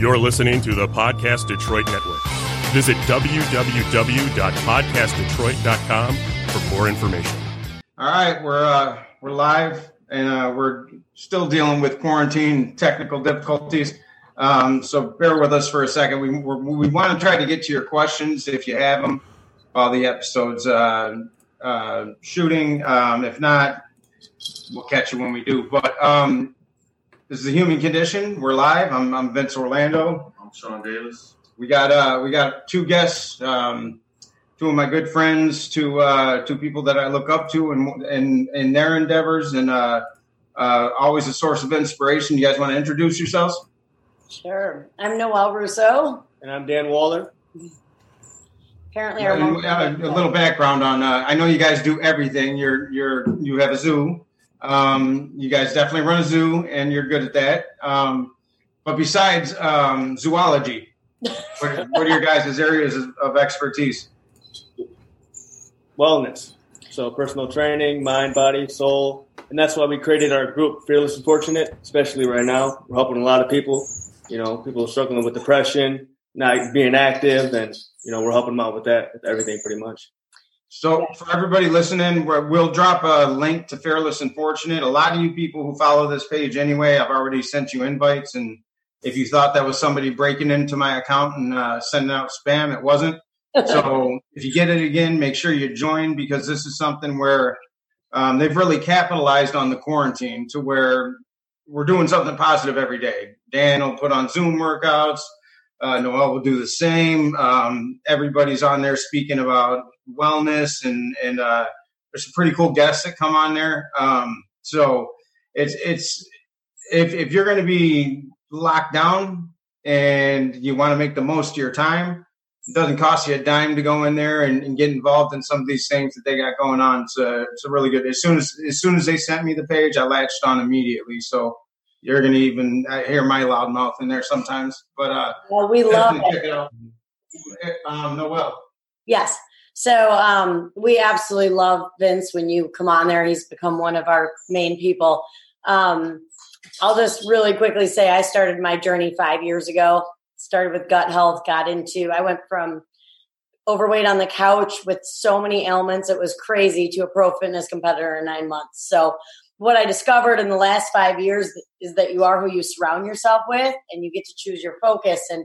You're listening to the Podcast Detroit Network. Visit www.podcastdetroit.com for more information. All right, we're uh, we're live and uh, we're still dealing with quarantine technical difficulties. Um, so bear with us for a second. We we want to try to get to your questions if you have them while the episode's uh, uh, shooting. Um, if not, we'll catch you when we do. But um, this is a human condition. We're live. I'm, I'm Vince Orlando. I'm Sean Davis. We got uh, we got two guests, um, two of my good friends, two uh, two people that I look up to and in, in, in their endeavors, and uh, uh, always a source of inspiration. You guys want to introduce yourselves? Sure. I'm Noel Russo. And I'm Dan Waller. Apparently, our And, uh, a little background on. Uh, I know you guys do everything. You're you're you have a zoo. Um, you guys definitely run a zoo, and you're good at that. Um, but besides um, zoology, what, what are your guys' areas of, expertise? Wellness. So personal training, mind, body, soul. And that's why we created our group, Fearless and Fortunate, especially right now. We're helping a lot of people. You know, people are struggling with depression, not being active, and you know, we're helping them out with that, with everything pretty much. So, for everybody listening, we'll drop a link to Fearless and Fortunate. A lot of you people who follow this page anyway, I've already sent you invites. And if you thought that was somebody breaking into my account and uh, sending out spam, it wasn't. So, if you get it again, make sure you join because this is something where um, they've really capitalized on the quarantine to where we're doing something positive every day. Dan will put on Zoom workouts. Uh, Noel will do the same. Um, everybody's on there speaking about wellness, and and uh, there's some pretty cool guests that come on there. Um, so it's it's if if you're going to be locked down and you want to make the most of your time, it doesn't cost you a dime to go in there and, and get involved in some of these things that they got going on. It's a, it's a really good. As soon as as soon as they sent me the page, I latched on immediately. So you're going to even I hear my loud mouth in there sometimes. But uh, well, we love it. it. Um, Noel. Yes. So um, we absolutely love Vince when you come on there. He's become one of our main people. Um, I'll just really quickly say I started my journey five years ago. Started with gut health, got into, I went from overweight on the couch with so many ailments, it was crazy, to a pro fitness competitor in nine months. So, what I discovered in the last five years is that you are who you surround yourself with and you get to choose your focus. And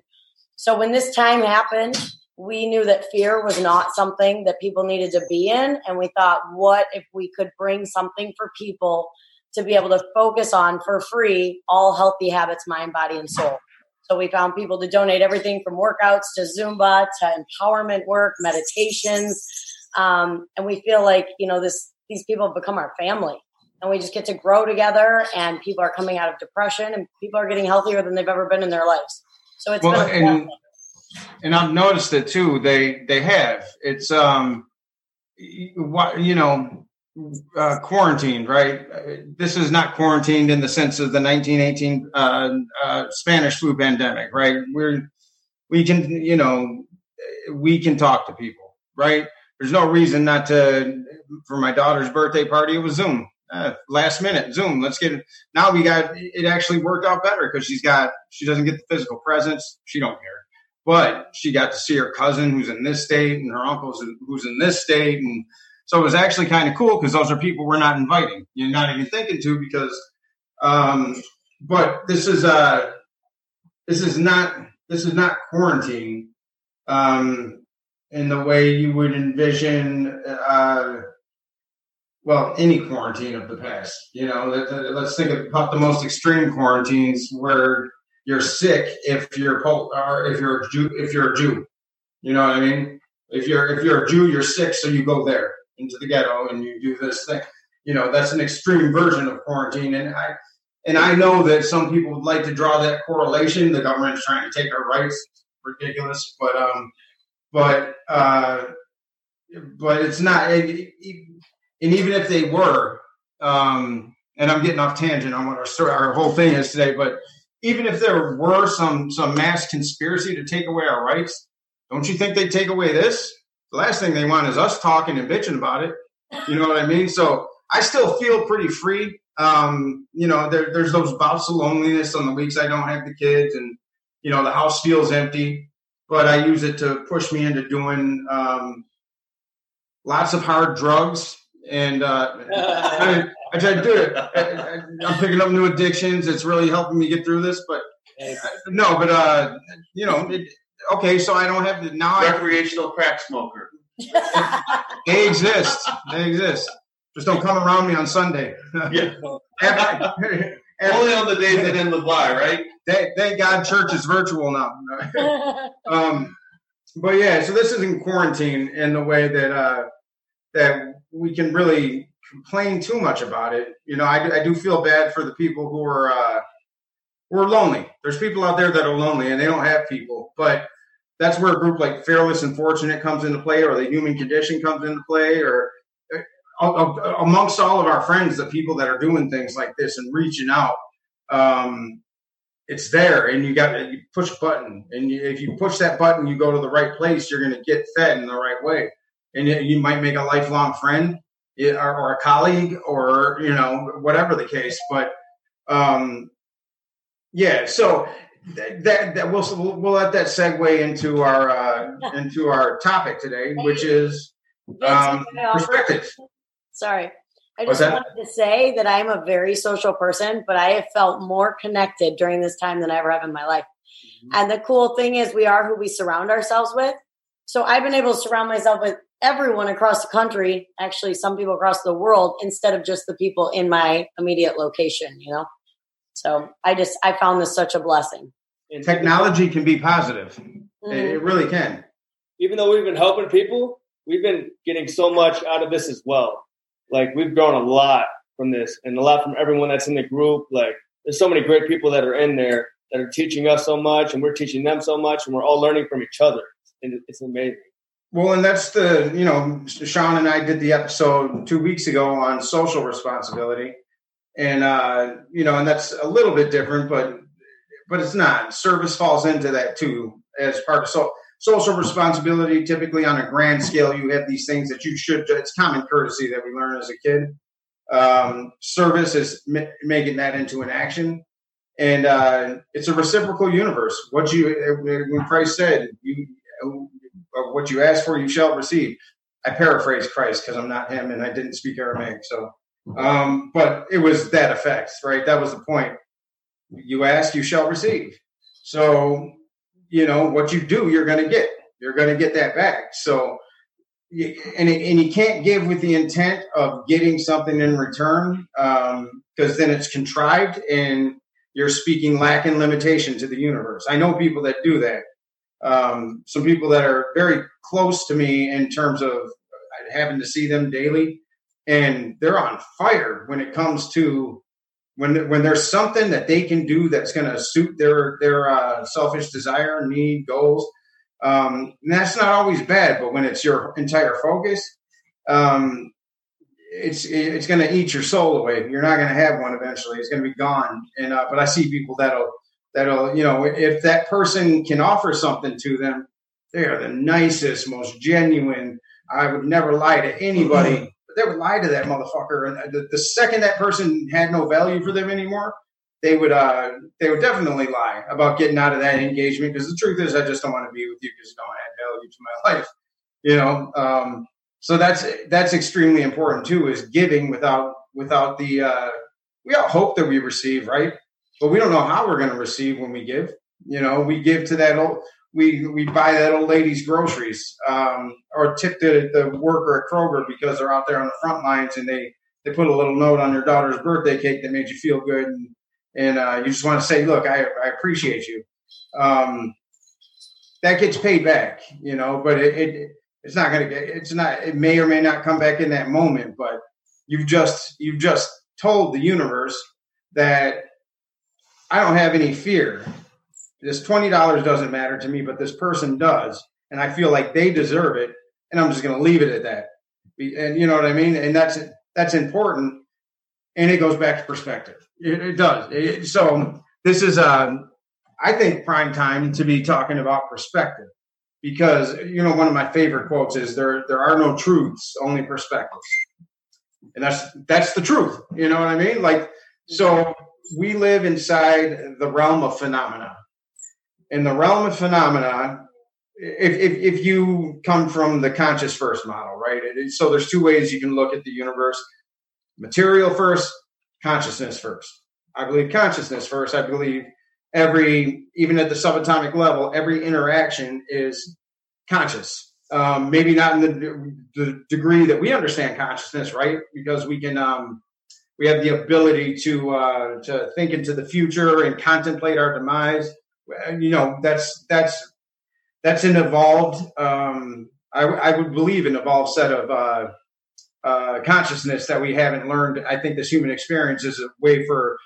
so, when this time happened, we knew that fear was not something that people needed to be in. And we thought, what if we could bring something for people to be able to focus on for free all healthy habits, mind, body, and soul? So we found people to donate everything from workouts to Zumba to empowerment work, meditations. Um, and we feel like, you know, this these people have become our family. And we just get to grow together and people are coming out of depression and people are getting healthier than they've ever been in their lives. So it's Well, been and and I've noticed it too. They they have. It's um, what you know, uh, quarantined, right? This is not quarantined in the sense of the 1918 uh, uh, Spanish flu pandemic, right? We're we can you know we can talk to people, right? There's no reason not to. For my daughter's birthday party, it was Zoom. Uh, last minute Zoom. Let's get it. Now we got it. Actually worked out better because she's got she doesn't get the physical presence. She don't care but she got to see her cousin who's in this state and her uncle's who's in this state and so it was actually kind of cool because those are people we're not inviting you're not even thinking to because um but this is uh this is not this is not quarantine um in the way you would envision uh well any quarantine of the past you know let- let's think about the most extreme quarantines where you're sick if you're or if you're a Jew if you're a Jew. You know what I mean? If you're if you're a Jew, you're sick, so you go there into the ghetto and you do this thing. You know, that's an extreme version of quarantine. And I and I know that some people would like to draw that correlation. The government's trying to take our rights. Ridiculous, but um, but uh, but it's not. And even if they were, um, and I'm getting off tangent on what our story, our whole thing is today, but even if there were some some mass conspiracy to take away our rights, don't you think they'd take away this? The last thing they want is us talking and bitching about it. You know what I mean? So I still feel pretty free. Um, you know, there, there's those bouts of loneliness on the weeks I don't have the kids, and you know the house feels empty, but I use it to push me into doing um, lots of hard drugs. And uh, I, I try to do it. I, am picking up new addictions. It's really helping me get through this. But no, but uh, you know, it, okay. So I don't have to now. Recreational I, crack smoker. they exist. They exist. Just don't come around me on Sunday. Yeah. Only on the days that end with Y, right? Thank, thank God church is virtual now. um, but yeah, so this is in quarantine in the way that uh, that we can really complain too much about it. You know, I, I do feel bad for the people who are uh, who are lonely. There's people out there that are lonely and they don't have people, but that's where a group like Fearless and Fortunate comes into play, or the Human Condition comes into play, or uh, amongst all of our friends, the people that are doing things like this and reaching out. Um, it's there, and you got you push button, and you, if you push that button, you go to the right place. You're going to get fed in the right way, and you might make a lifelong friend or, or a colleague, or you know whatever the case. But um, yeah, so that that we'll we'll let that segue into our uh, into our topic today, which is um, perspective. Sorry. I just wanted to say that I'm a very social person, but I have felt more connected during this time than I ever have in my life. Mm-hmm. And the cool thing is, we are who we surround ourselves with. So I've been able to surround myself with everyone across the country, actually, some people across the world, instead of just the people in my immediate location, you know? So I just, I found this such a blessing. Technology can be positive, mm-hmm. it really can. Even though we've been helping people, we've been getting so much out of this as well like we've grown a lot from this and a lot from everyone that's in the group. Like there's so many great people that are in there that are teaching us so much and we're teaching them so much and we're all learning from each other. And it's amazing. Well, and that's the, you know, Sean and I did the episode two weeks ago on social responsibility. And, uh, you know, and that's a little bit different, but, but it's not. Service falls into that too as part of so social responsibility, typically on a grand scale, you have these things that you should, it's common courtesy that we learn as a kid. Um, service is m- making that into an action. And uh, it's a reciprocal universe. What you, when Christ said, you, what you ask for, you shall receive. I paraphrase Christ because I'm not him and I didn't speak Aramaic. So, um, but it was that effect, right? That was the point. You ask, you shall receive. So you know what you do you're going to get you're going to get that back so and, and you can't give with the intent of getting something in return because um, then it's contrived and you're speaking lack and limitation to the universe i know people that do that um, some people that are very close to me in terms of having to see them daily and they're on fire when it comes to when when there's something that they can do that's going to suit their their uh, selfish desire, need, goals, um, that's not always bad. But when it's your entire focus, um, it's it's going to eat your soul away. You're not going to have one eventually. It's going to be gone. And uh, but I see people that'll that'll you know if that person can offer something to them, they are the nicest, most genuine. I would never lie to anybody but they would lie to that motherfucker. And the, the, second that person had no value for them anymore, they would uh, they would definitely lie about getting out of that engagement. Because the truth is, I just don't want to be with you because you don't add value to my life. You know, um, so that's that's extremely important too. Is giving without without the uh, we all hope that we receive right, but we don't know how we're going to receive when we give. You know, we give to that old we we buy that old lady's groceries um, or tip the, the worker at Kroger because they're out there on the front lines and they they put a little note on your daughter's birthday cake that made you feel good and and uh, you just want to say, look, I, I appreciate you. Um, that gets paid back, you know, but it, it it's not going to get it's not it may or may not come back in that moment, but you've just you've just told the universe that I don't have any fear this $20 doesn't matter to me, but this person does. And I feel like they deserve it. And I'm just going to leave it at that. And you know what I mean? And that's, that's important. And it goes back to perspective. It, it does. It, so this is, um, I think prime time to be talking about perspective because, you know, one of my favorite quotes is there, there are no truths, only perspectives. And that's, that's the truth. You know what I mean? Like, so we live inside the realm of phenomena in the realm of phenomena, if, if, if you come from the conscious first model, right? so there's two ways you can look at the universe material first, consciousness first. I believe consciousness first. I believe every, even at the subatomic level, every interaction is conscious. Um, maybe not in the, the, degree that we understand consciousness, right? Because we can, um, we have the ability to uh, to think into the future and contemplate our demise. You know, that's that's that's an evolved. Um, I, I would believe an evolved set of uh, uh, consciousness that we haven't learned. I think this human experience is a way for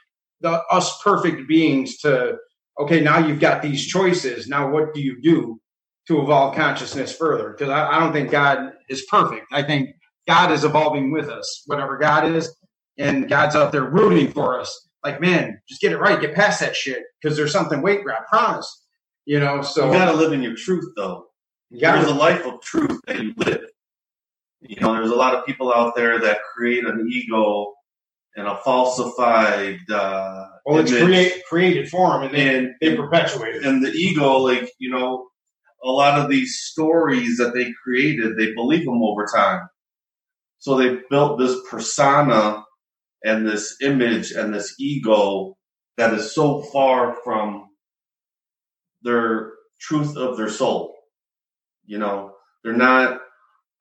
the, us perfect beings to okay. Now you've got these choices. Now what do you do to evolve consciousness further? Because I, I don't think God is perfect. I think God is evolving with us. Whatever God is, and God's out there rooting for us. Like, man, just get it right, get past that shit because there's something waiting. I promise. You know, so you got to live in your truth, though. You gotta, there's a life of truth that you live. You know, there's a lot of people out there that create an ego and a falsified. Uh, well, it's create, created for them, and they, and, they perpetuate it. And the ego, like you know, a lot of these stories that they created, they believe them over time. So they built this persona and this image and this ego that is so far from their truth of their soul. You know, they're not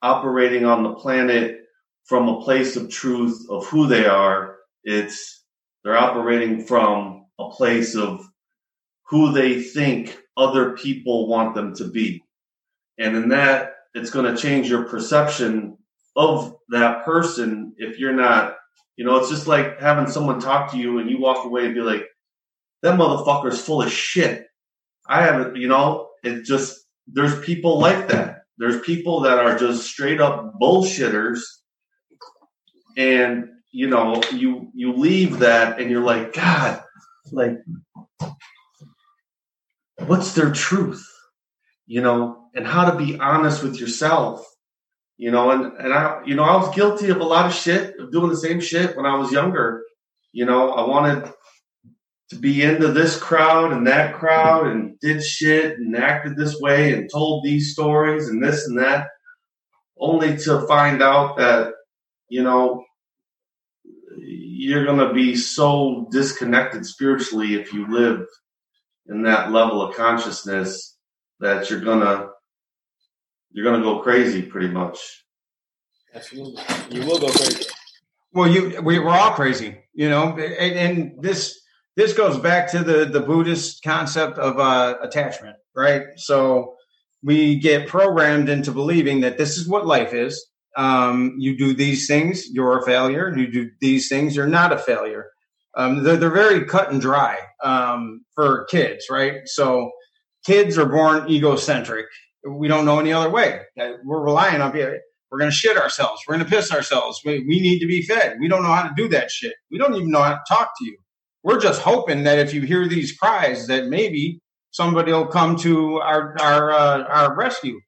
operating on the planet from a place of truth of who they are. It's they're operating from a place of who they think other people want them to be. And in that, it's going to change your perception of that person if you're not you know, it's just like having someone talk to you and you walk away and be like, that motherfucker's full of shit. I haven't, you know, it just, there's people like that. There's people that are just straight up bullshitters. And, you know, you, you leave that and you're like, God, like, what's their truth? You know, and how to be honest with yourself you know, and, and I, you know, I was guilty of a lot of shit, of doing the same shit when I was younger. You know, I wanted to be into this crowd and that crowd and did shit and acted this way and told these stories and this and that, only to find out that, you know, you're going to be so disconnected spiritually if you live in that level of consciousness that you're going to you're going to go crazy pretty much. Absolutely. You will go crazy. Well, you we, we're all crazy, you know, and, and this this goes back to the the Buddhist concept of uh, attachment, right? So we get programmed into believing that this is what life is. Um, you do these things, you're a failure. You do these things, you're not a failure. Um, they're, they're very cut and dry um, for kids, right? So kids are born egocentric we don't know any other way. We're relying on people. We're going to shit ourselves. We're going to piss ourselves. We, we need to be fed. We don't know how to do that shit. We don't even know how to talk to you. We're just hoping that if you hear these cries, that maybe somebody will come to our our uh, our rescue.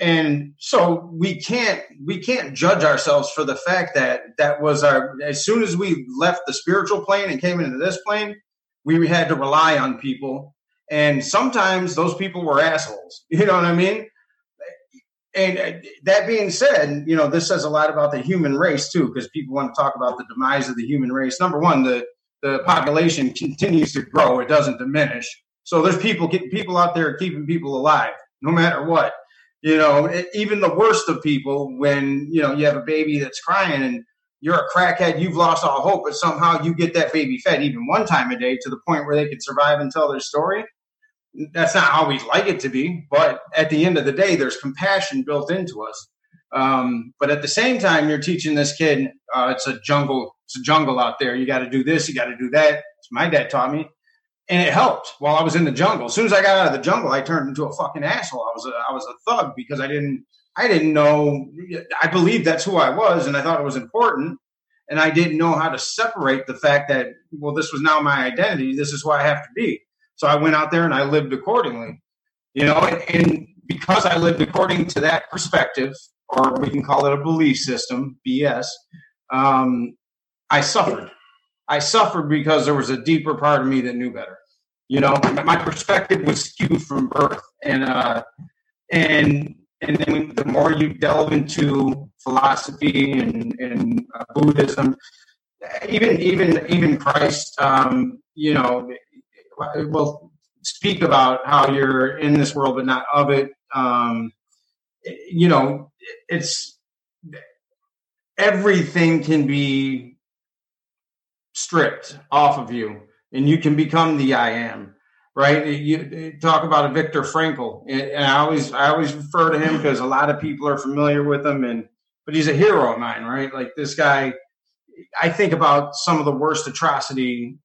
And so we can't we can't judge ourselves for the fact that that was our. As soon as we left the spiritual plane and came into this plane, we had to rely on people and sometimes those people were assholes. You know what I mean? And uh, that being said, you know, this says a lot about the human race too, because people want to talk about the demise of the human race. Number one, the the population continues to grow; it doesn't diminish. So there's people people out there keeping people alive, no matter what. You know, even the worst of people, when you know you have a baby that's crying and you're a crackhead, you've lost all hope, but somehow you get that baby fed even one time a day to the point where they can survive and tell their story that's not how we'd like it to be, but at the end of the day, there's compassion built into us. Um, but at the same time, you're teaching this kid uh, it's a jungle, it's a jungle out there. You got to do this, you got to do that. my dad taught me, and it helped while I was in the jungle. As soon as I got out of the jungle, I turned into a fucking asshole. I was a, I was a thug because I didn't I didn't know. I believed that's who I was, and I thought it was important. And I didn't know how to separate the fact that well, this was now my identity. This is who I have to be. So I went out there and I lived accordingly, you know, and because I lived according to that perspective, or we can call it a belief system, BS, um, I suffered. I suffered because there was a deeper part of me that knew better. You know, my perspective was skewed from birth, and uh, and and then the more you delve into philosophy and, and uh, Buddhism, even even even Christ, um, you know, will speak about how you're in this world but not of it. Um, you know, it's everything can be stripped off of you, and you can become the I am. Right? You talk about a Viktor Frankl, and I always I always refer to him because a lot of people are familiar with him, and but he's a hero of mine. Right? Like this guy. I think about some of the worst atrocity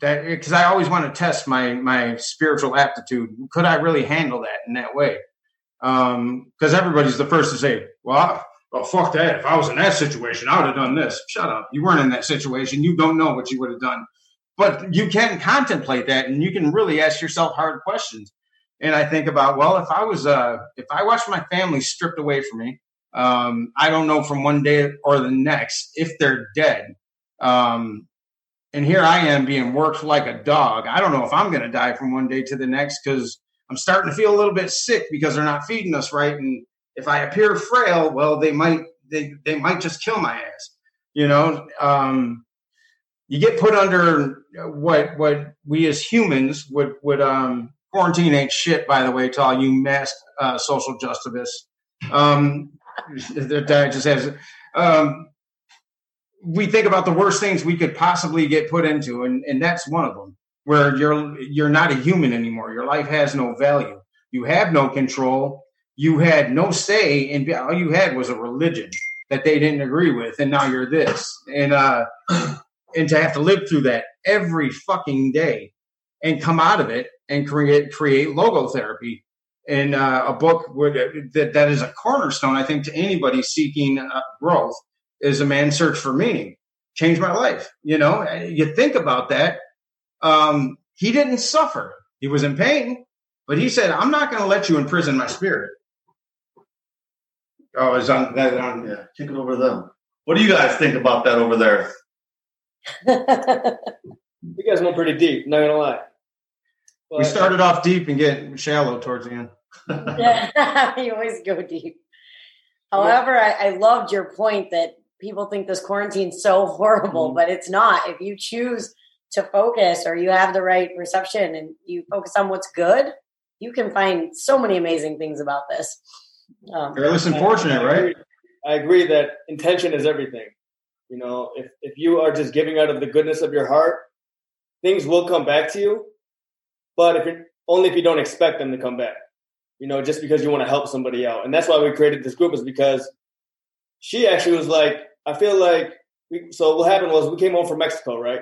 that because I always want to test my my spiritual aptitude. Could I really handle that in that way? Because um, everybody's the first to say, "Well, well, fuck that. If I was in that situation, I would have done this. Shut up. You weren't in that situation. You don't know what you would have done. But you can contemplate that and you can really ask yourself hard questions. And I think about, well, if I was, uh, if I watched my family stripped away from me, um, I don't know from one day or the next if they're dead. Um, and here I am being worked like a dog. I don't know if I'm going to die from one day to the next because I'm starting to feel a little bit sick because they're not feeding us right. And if I appear frail, well, they might they they might just kill my ass. You know, um, you get put under what what we as humans would would um, quarantine ain't shit. By the way, to all you mass uh, social justice, um, that just has. Um, we think about the worst things we could possibly get put into, and, and that's one of them. Where you're you're not a human anymore. Your life has no value. You have no control you had no say and all you had was a religion that they didn't agree with and now you're this and uh and to have to live through that every fucking day and come out of it and create create logotherapy and uh, a book would, that that is a cornerstone i think to anybody seeking uh, growth is a man's search for meaning changed my life you know you think about that um, he didn't suffer he was in pain but he said i'm not going to let you imprison my spirit Oh, it's on that on. Yeah, kick it over them. What do you guys think about that over there? you guys went pretty deep. Not gonna lie. But, we started off deep and get shallow towards the end. yeah, you always go deep. However, I, I, loved your point that people think this quarantine's so horrible, mm-hmm. but it's not. If you choose to focus or you have the right reception and you focus on what's good, you can find so many amazing things about this. Um, Fearless and fortunate, I, right? I agree that intention is everything. You know, if, if you are just giving out of the goodness of your heart, things will come back to you. But if you're, only if you don't expect them to come back, you know, just because you want to help somebody out. And that's why we created this group is because she actually was like, I feel like, we, so what happened was we came home from Mexico, right?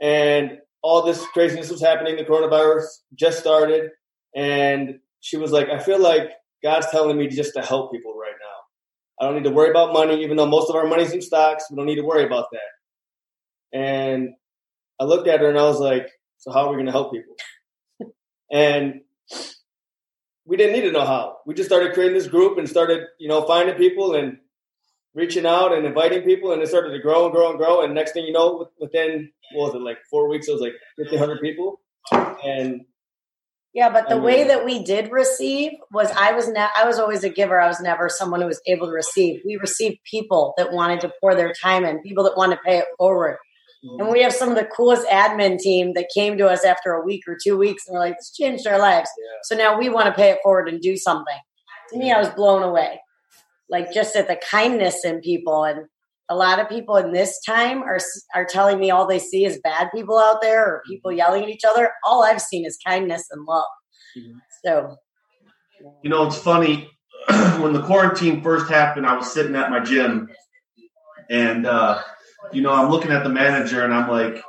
And all this craziness was happening. The coronavirus just started. And she was like, I feel like God's telling me just to help people right now. I don't need to worry about money, even though most of our money's in stocks. We don't need to worry about that. And I looked at her and I was like, so how are we going to help people? and we didn't need to know how. We just started creating this group and started, you know, finding people and reaching out and inviting people, and it started to grow and grow and grow. And next thing you know, within what was it like four weeks, it was like 1,500 people, and yeah, but the way that we did receive was I was ne- I was always a giver. I was never someone who was able to receive. We received people that wanted to pour their time in, people that wanted to pay it forward. Mm-hmm. And we have some of the coolest admin team that came to us after a week or two weeks and were like, this changed our lives. Yeah. So now we want to pay it forward and do something. To me, I was blown away. Like just at the kindness in people and a lot of people in this time are are telling me all they see is bad people out there or people mm-hmm. yelling at each other. All I've seen is kindness and love. Mm-hmm. So, you know, it's funny when the quarantine first happened. I was sitting at my gym, and uh, you know, I'm looking at the manager, and I'm like,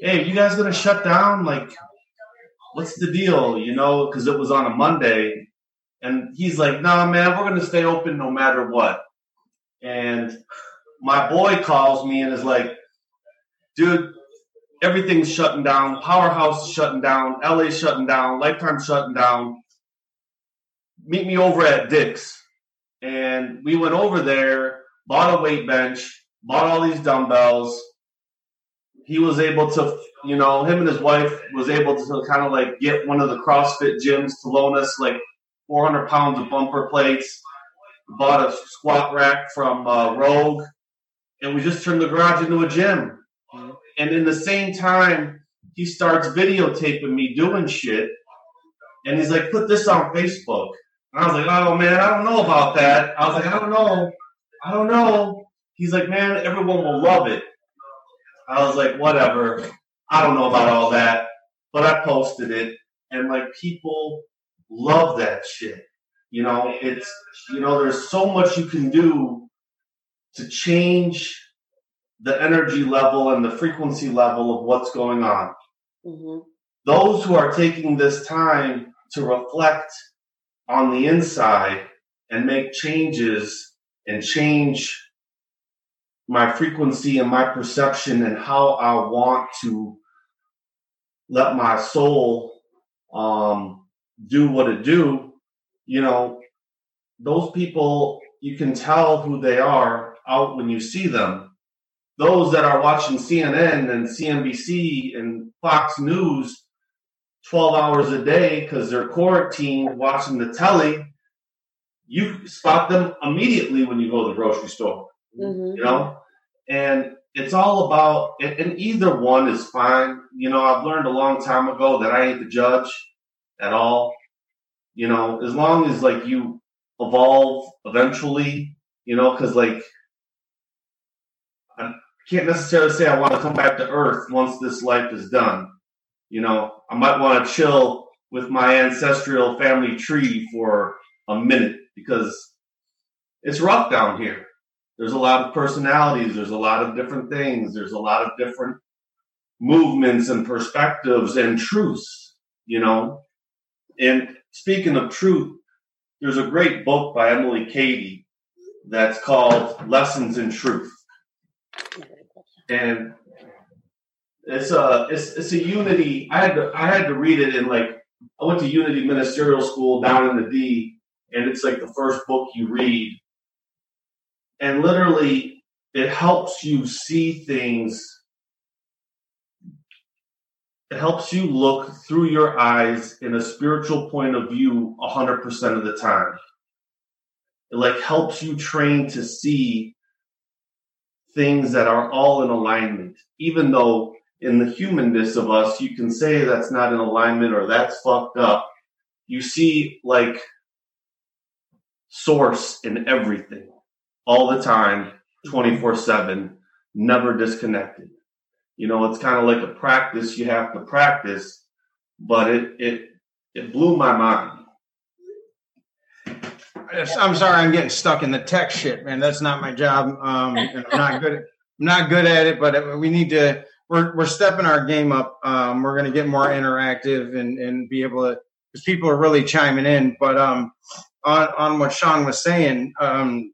"Hey, you guys gonna shut down? Like, what's the deal? You know, because it was on a Monday." And he's like, "No, nah, man, we're gonna stay open no matter what." And my boy calls me and is like, dude, everything's shutting down. Powerhouse is shutting down. LA's shutting down. Lifetime shutting down. Meet me over at Dick's. And we went over there, bought a weight bench, bought all these dumbbells, he was able to, you know, him and his wife was able to kind of like get one of the CrossFit gyms to loan us like 400 pounds of bumper plates. Bought a squat rack from uh, Rogue, and we just turned the garage into a gym. And in the same time, he starts videotaping me doing shit, and he's like, "Put this on Facebook." And I was like, "Oh man, I don't know about that." I was like, "I don't know, I don't know." He's like, "Man, everyone will love it." I was like, "Whatever." I don't know about all that, but I posted it, and like people love that shit. You know, it's you know, there's so much you can do to change the energy level and the frequency level of what's going on. hmm Those who are taking this time to reflect on the inside and make changes and change my frequency and my perception and how I want to let my soul um, do what it do, you know, those people you can tell who they are out when you see them. Those that are watching CNN and CNBC and Fox News 12 hours a day because they're quarantined watching the telly, you spot them immediately when you go to the grocery store hmm you know? And it's all about and either one is fine. You know i've learned a long time ago that i ain't the judge at all. You know as long as like you evolve eventually you know because like i can't necessarily say i want to come back to earth once this life is done. You know i might want to chill with my ancestral family tree for a minute because it's rough down here. There's a lot of personalities there's a lot of different things there's a lot of different movements and perspectives and truths you know and speaking of truth there's a great book by Emilie Cady that's called lessons in truth. And it's a it's, it's a unity i had to i had to read it in like i went to unity ministerial school down in the d and it's like the first book you read. And literally it helps you see things helps you look through your eyes in a spiritual point of view 100% of the time. It like helps you train to see things that are all in alignment even though in the humanness of us you can say that's not in alignment or that's fucked up. You see like source in everything all the time 24 7 never disconnected you know it's kind of like a practice you have to practice but it it it blew my mind I'm sorry, I'm getting stuck in the tech shit, man. That's not my job. Um, and I'm not good. At, I'm not good at it, but we need to. We're we're stepping our game up. Um, we're going to get more interactive and and be able to because people are really chiming in. But um, on on what Sean was saying, um,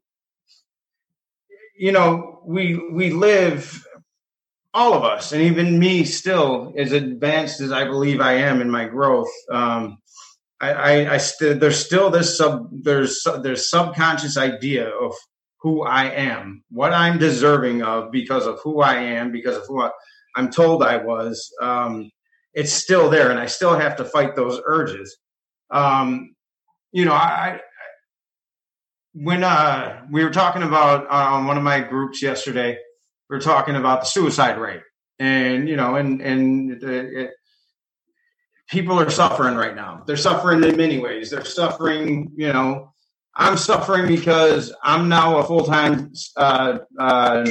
you know, we we live all of us, and even me, still as advanced as I believe I am in my growth. Um, I, I, I st- there's still this sub there's there's subconscious idea of who I am, what I'm deserving of because of who I am, because of who I, I'm told I was. Um, it's still there, and I still have to fight those urges. Um, you know, I, I when uh, we were talking about uh, on one of my groups yesterday, were talking about the suicide rate, and you know, and and it, people are suffering right now. They're suffering in many ways. They're suffering, you know. I'm suffering because I'm now a full time uh, uh,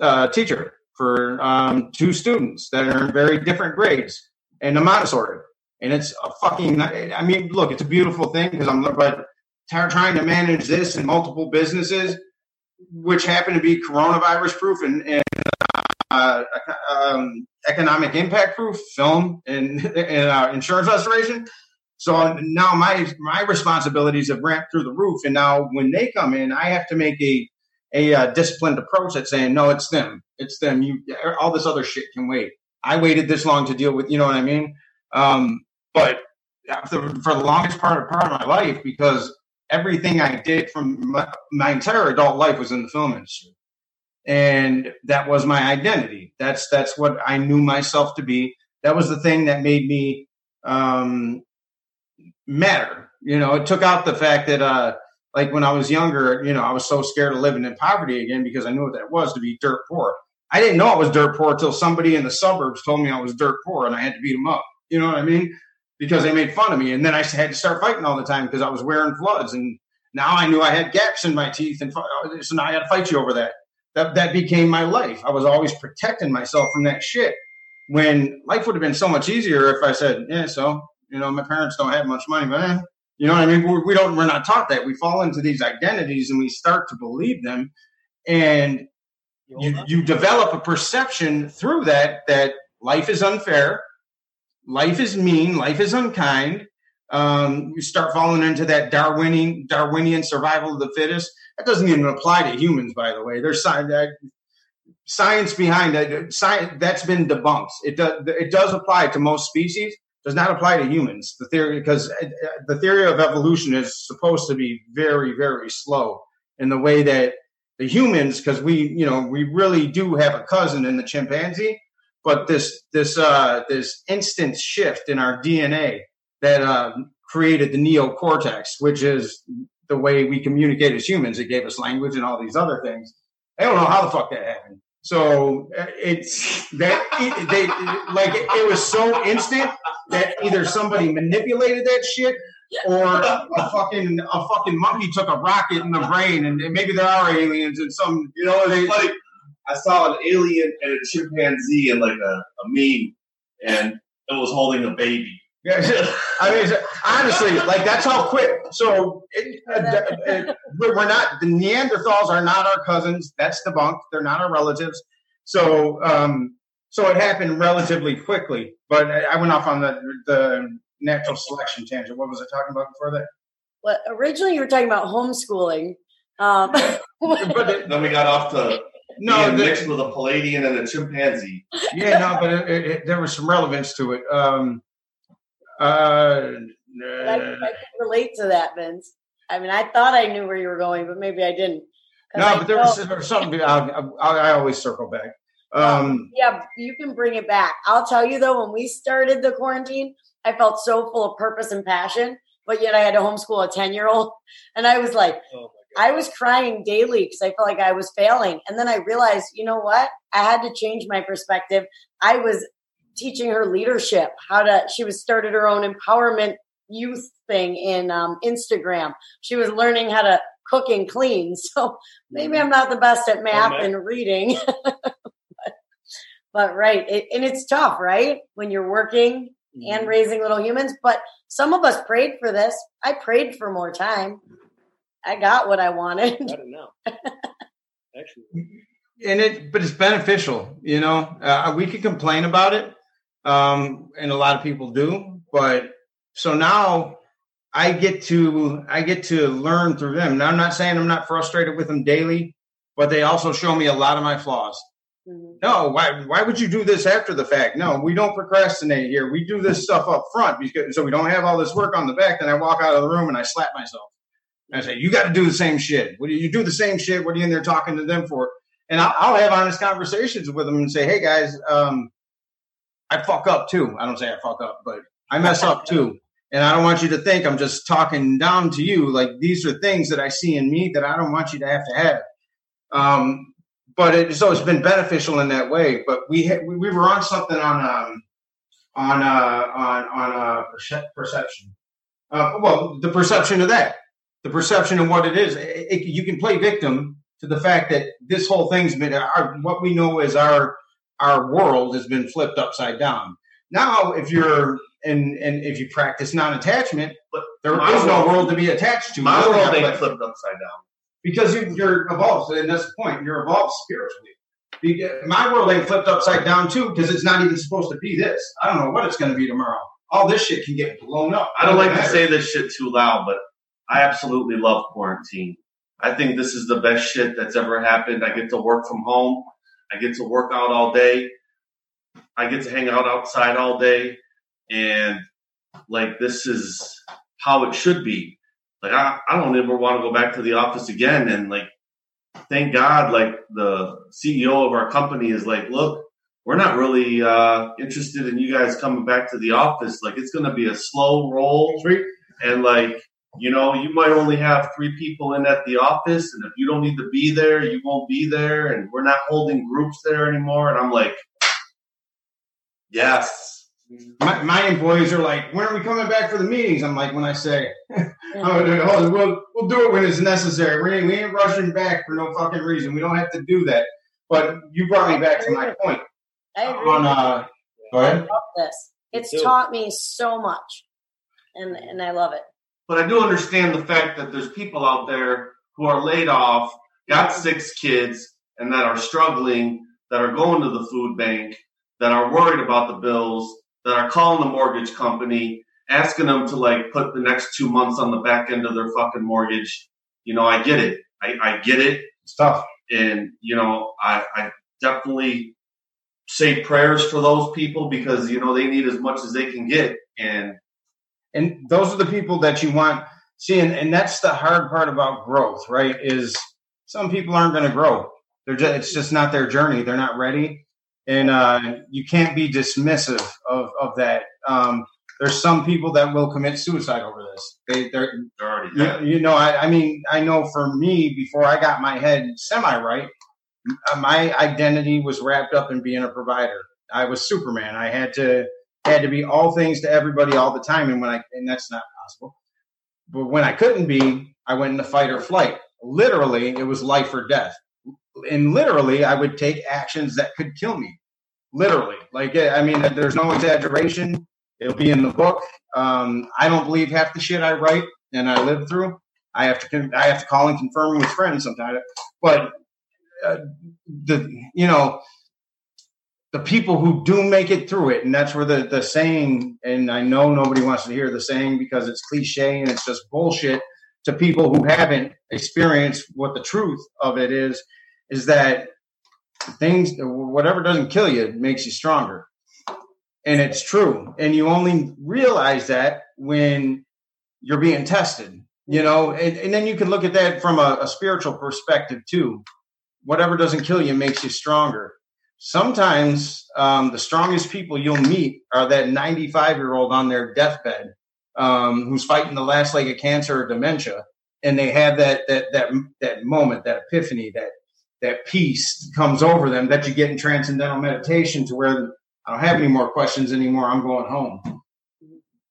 uh, teacher for um, two students that are in very different grades in a Montessori, and it's a fucking. I mean, look, it's a beautiful thing because I'm, but trying to manage this and multiple businesses, which happen to be coronavirus proof and, and uh, um, economic impact proof, film, and, and uh, insurance restoration. So now my my responsibilities have ramped through the roof, and now when they come in, I have to make a a uh, disciplined approach at saying, no, it's them, it's them. You all this other shit can wait. I waited this long to deal with, you know what I mean? Um, but for, for the longest part of part of my life, because everything I did from my, my entire adult life was in the film industry and that was my identity. That's that's what I knew myself to be. That was the thing that made me um, matter. You know, it took out the fact that uh, like when I was younger, you know, I was so scared of living in poverty again because I knew what that was to be dirt poor. I didn't know I was dirt poor until somebody in the suburbs told me I was dirt poor and I had to beat them up. You know what I mean? Because they made fun of me. And then I had to start fighting all the time because I was wearing floods. And now I knew I had gaps in my teeth. And so now I had to fight you over that. That, that became my life. I was always protecting myself from that shit. When life would have been so much easier if I said, yeah, so, you know, my parents don't have much money, but eh, you know what I mean? We don't, we're not taught that. We fall into these identities and we start to believe them. And you, you develop a perception through that that life is unfair, life is mean, life is unkind. Um, you start falling into that Darwinian Darwinian survival of the fittest. That doesn't even apply to humans, by the way. There's science, science behind that. Science that's been debunked. It does it does apply to most species. Does not apply to humans. The theory because uh, the theory of evolution is supposed to be very very slow in the way that the humans, because we, you know, we really do have a cousin in the chimpanzee, but this this uh, this instant shift in our DNA that uh, created the neocortex, which is the way we communicate as humans. It gave us language and all these other things. I don't know how the fuck that happened. So uh, it's that it, they like it, was so instant that either somebody manipulated that shit or a fucking a fucking monkey took a rocket in the brain, and maybe there are aliens and some. You know, they. I saw an alien and a chimpanzee in like a, a meme, and it was holding a baby. I mean, honestly, like that's how quick. So it, uh, uh, we're not the Neanderthals are not our cousins. That's debunked. They're not our relatives. So, um, so it happened relatively quickly. But I went off on the the natural selection tangent. What was I talking about before that? Well, originally you were talking about homeschooling. Um, but then we got off to no the, mixed with a Palladian and a chimpanzee. Yeah, no, but it, it, there was some relevance to it. Um, uh, I, I can relate to that, Vince. I mean, I thought I knew where you were going, but maybe I didn't. No, I but there was, there was, something. I, I, I, always circle back. Um, yeah, you can bring it back. I'll tell you though, when we started the quarantine, I felt so full of purpose and passion, but yet I had to homeschool a 10 year old. And I was like, oh I was crying daily because I felt like I was failing. And then I realized, you know what? I had to change my perspective. I was teaching her leadership, how to, she was started her own empowerment youth thing in um, Instagram. She was learning how to cook and clean. So maybe mm-hmm. I'm not the best at math oh, and reading. but, but, right. It, and it's tough, right? When you're working and mm-hmm. raising little humans. But some of us prayed for this. I prayed for more time. I got what I wanted. I don't know. Actually. And it, but it's beneficial, you know. Uh, we could complain about it, um, and a lot of people do. But so now I get to I get to learn through them. Now I'm not saying I'm not frustrated with them daily, but they also show me a lot of my flaws. Mm-hmm. No, why why would you do this after the fact? No, we don't procrastinate here. We do this stuff up front because so we don't have all this work on the back. Then I walk out of the room and I slap myself. And I say, "You got to do the same shit. What do you do the same shit? What are you in there talking to them for?" And I'll, I'll have honest conversations with them and say, "Hey guys, um, I fuck up too. I don't say I fuck up, but I mess up too." And I don't want you to think I'm just talking down to you. Like these are things that I see in me that I don't want you to have to have. Um, but it, so it's been beneficial in that way. But we ha- we were on something on um, on uh, on on uh, perception. Uh, well, the perception of that, the perception of what it is. It, it, you can play victim to the fact that this whole thing's been our, what we know as our our world has been flipped upside down. Now, if you're and and if you practice non-attachment, but there is no world to be attached to. My world ain't flipped upside down because you, are evolved, and that's the point. You're evolved spiritually. My world ain't flipped upside down too because it's not even supposed to be this. I don't know what it's going to be tomorrow. All this shit can get blown up. I don't like matter. to say this shit too loud, but I absolutely love quarantine. I think this is the best shit that's ever happened. I get to work from home. I get to work out all day. I get to hang out outside all day. And like, this is how it should be like I, I don't ever want to go back to the office again and like thank God, like the CEO of our company is like, look, we're not really uh, interested in you guys coming back to the office. Like, it's going to be a slow roll, and like, you know, you might only have three people in at the office, and if you don't need to be there, you won't be there, and we're not holding groups there anymore. And I'm like, yes. My, my employees are like, when are we coming back for the meetings? I'm like, when I say, oh, we'll, we'll do it when it's necessary. We ain't, we ain't rushing back for no fucking reason. We don't have to do that. But you brought me back to my point. I agree. On, uh, go I ahead. love this. It's taught me so much, and and I love it. But I do understand the fact that there's people out there who are laid off, got six kids, and that are struggling, that are going to the food bank, that are worried about the bills, that are calling the mortgage company, asking them to like put the next two months on the back end of their fucking mortgage. You know, I get it. I, I get it. It's tough. And, you know, I, I definitely say prayers for those people because, you know, they need as much as they can get. And and those are the people that you want see and, and that's the hard part about growth right is some people aren't going to grow. They're just, it's just not their journey. They're not ready. And uh, you can't be dismissive of, of that. Um, there's some people that will commit suicide over this. They they're they're already you, you know I, I mean i know for me before i got my head semi right my identity was wrapped up in being a provider. I was superman. I had to had to be all things to everybody all the time. And when i and that's not possible. But when i couldn't be i went into fight or flight. Literally it was life or death. And literally i would take actions that could kill me. Literally. Like i mean there's no exaggeration. It'll be in the book. Um, i don't believe half the shit i write and i live through. I have to i have to call and confirm with friends sometimes. But uh, the you know the people who do make it through it. And that's where the the saying and i know nobody wants to hear the saying because it's cliche and it's just bullshit to people who haven't experienced what the truth of it is is that things whatever doesn't kill you makes you stronger. And it's true. And you only realize that when you're being tested you know? And, and then you can look at that from a, a spiritual perspective too. Whatever doesn't kill you makes you stronger sometimes um, the strongest people you'll meet are that 95 year old on their deathbed um, who's fighting the last leg of cancer or dementia and they have that that that that moment that epiphany that that peace comes over them that you get in transcendental meditation to where i don't have any more questions anymore i'm going home.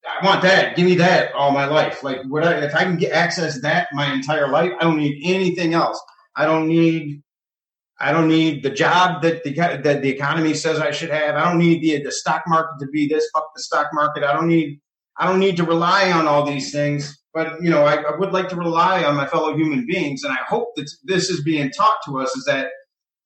I want that give me that all my life. Like what I, if i can get access that my entire life i don't need anything else. I don't need I don't need the job that the that the economy says I should have. I don't need the the stock market to be this. Fuck the stock market. I don't need I don't need to rely on all these things. But you know, I, I would like to rely on my fellow human beings, and I hope that this is being taught to us. Is that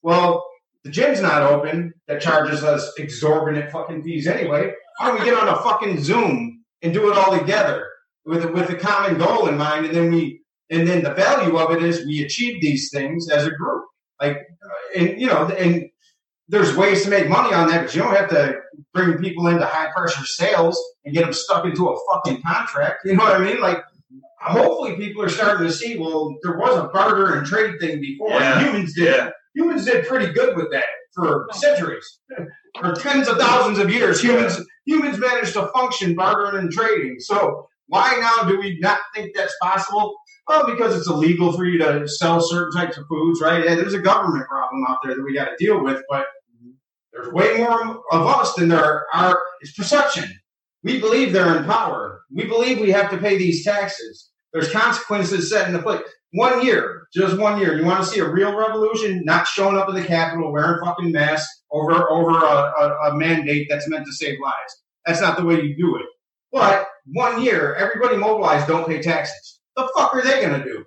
well, the gym's not open. That charges us exorbitant fucking fees anyway. Why don't we get on a fucking Zoom and do it all together with with a common goal in mind, and then we and then the value of it is we achieve these things as a group. Like, uh, and you know, and there's ways to make money on that, but you don't have to bring people into high pressure sales and get them stuck into a fucking contract. You know what I mean? Like, hopefully, people are starting to see. Well, there was a barter and trade thing before. Yeah. Humans did. Yeah. Humans did pretty good with that for centuries, for tens of thousands of years. Humans humans managed to function bartering and trading. So why now do we not think that's possible? Well, because it's illegal for you to sell certain types of foods, right? Yeah, there's a government problem out there that we got to deal with, but there's way more of us than there are. It's perception. We believe they're in power. We believe we have to pay these taxes. There's consequences set in the place. One year, just one year. You want to see a real revolution? Not showing up in the Capitol wearing fucking masks over over a, a, a mandate that's meant to save lives. That's not the way you do it. But one year, everybody mobilized. Don't pay taxes. The fuck are they going to do?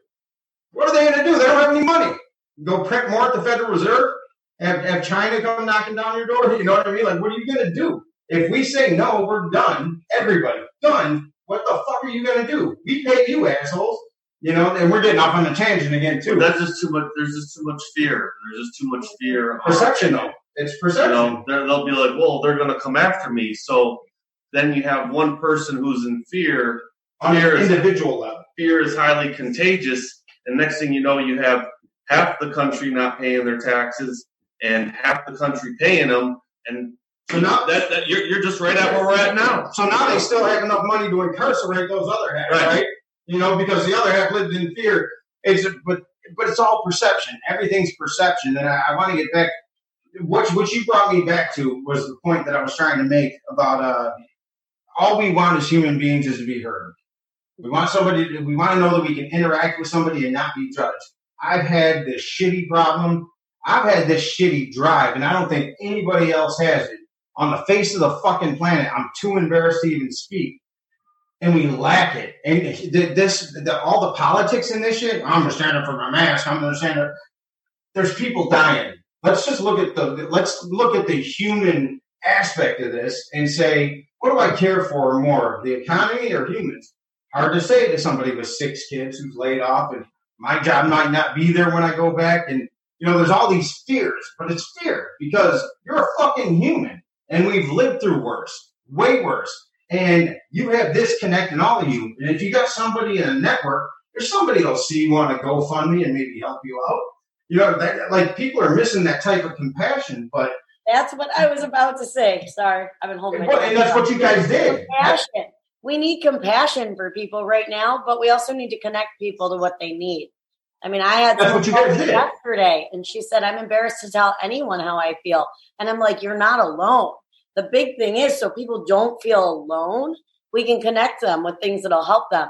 What are they going to do? They don't have any money. Go print more at the Federal Reserve? Have, have China come knocking down your door? You know what I mean? Like, what are you going to do? If we say no, we're done. Everybody done. What the fuck are you going to do? We pay you assholes. You know, and we're getting off on a tangent again too. That's just too much. There's just too much fear. There's just too much fear. perception, though. It's You perception. know, they're- they'll be like, "Well, they're going to come after me." So then you have one person who's in fear. on fear an is individual level. Fear is highly contagious, and next thing you know, you have half the country not paying their taxes and half the country paying them. And So now- that, that you're, you're just right at where we're at now. So now they still have enough money to incarcerate those other half, Right. right? You know, because the other half lived in fear. It's but but it's all perception. Everything's perception, and I, I want to get back. What what you brought me back to was the point that I was trying to make about uh, all we want as human beings is to be heard. We want somebody. To, we want to know that we can interact with somebody and not be judged. I've had this shitty problem. I've had this shitty drive, and I don't think anybody else has it on the face of the fucking planet. I'm too embarrassed to even speak. And we lack it. And this, the, all the politics in this shit, I'm gonna for my mask. I'm gonna. There's people dying. Let's just look at the, let's look at the human aspect of this and say, what do I care for more, the economy or humans? Hard to say to somebody with six kids who's laid off and my job might not be there when I go back. And, you know, there's all these fears, but it's fear because you're a fucking human and we've lived through worse, way worse. And you have this connecting all of you. And if you got somebody in a network, there's somebody that'll see you on a GoFundMe and maybe help you out. You know, that, like people are missing that type of compassion, but That's what I was about to say. Sorry, I've been holding my Well, and that's what you guys did. Compassion. We need compassion for people right now, but we also need to connect people to what they need. I mean, I had That's someone what you guys did. yesterday, and she said, "I'm embarrassed to tell anyone how I feel," and I'm like, "You're not alone." The big thing is, so people don't feel alone, we can connect them with things that'll help them.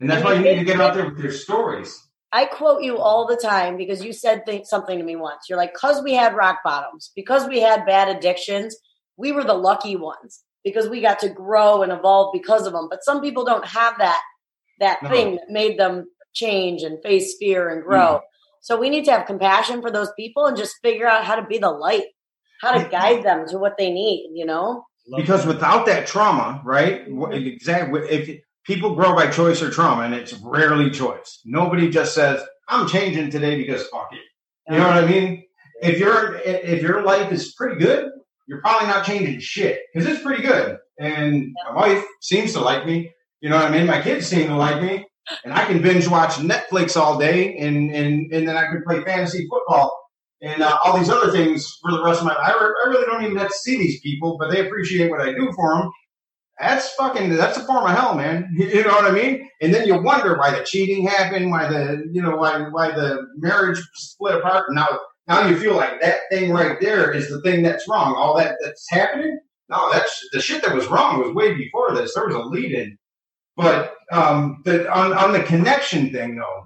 and that's why you need to get out there with your stories. I quote you all the time because you said th- something to me once. You're like, because we had rock bottoms, because we had bad addictions, we were the lucky ones because we got to grow and evolve because of them. But some people don't have that that No. thing that made them change and face fear and grow. Mm. So we need to have compassion for those people and just figure out how to be the light, how to guide them to what they need. You know, Because without that trauma, right? Mm-hmm. Exactly. If people grow by choice or trauma, and it's rarely choice. Nobody just says, "I'm changing today because fuck it." You know what I mean? If your if your life is pretty good, you're probably not changing shit because it's pretty good. And my wife seems to like me. You know what I mean? My kids seem to like me, and I can binge watch Netflix all day, and and and then I can play fantasy football and uh, all these other things for the rest of my life. I, re- I really don't even have to see these people, but they appreciate what I do for them. That's fucking that's a form of hell, man. You know what I mean? And then you wonder why the cheating happened, why the you know why why the marriage split apart. Now now you feel like that thing right there is the thing that's wrong. All that that's happening. No, that's the shit that was wrong was way before this. There was a lead in. But um, the, on on the connection thing though,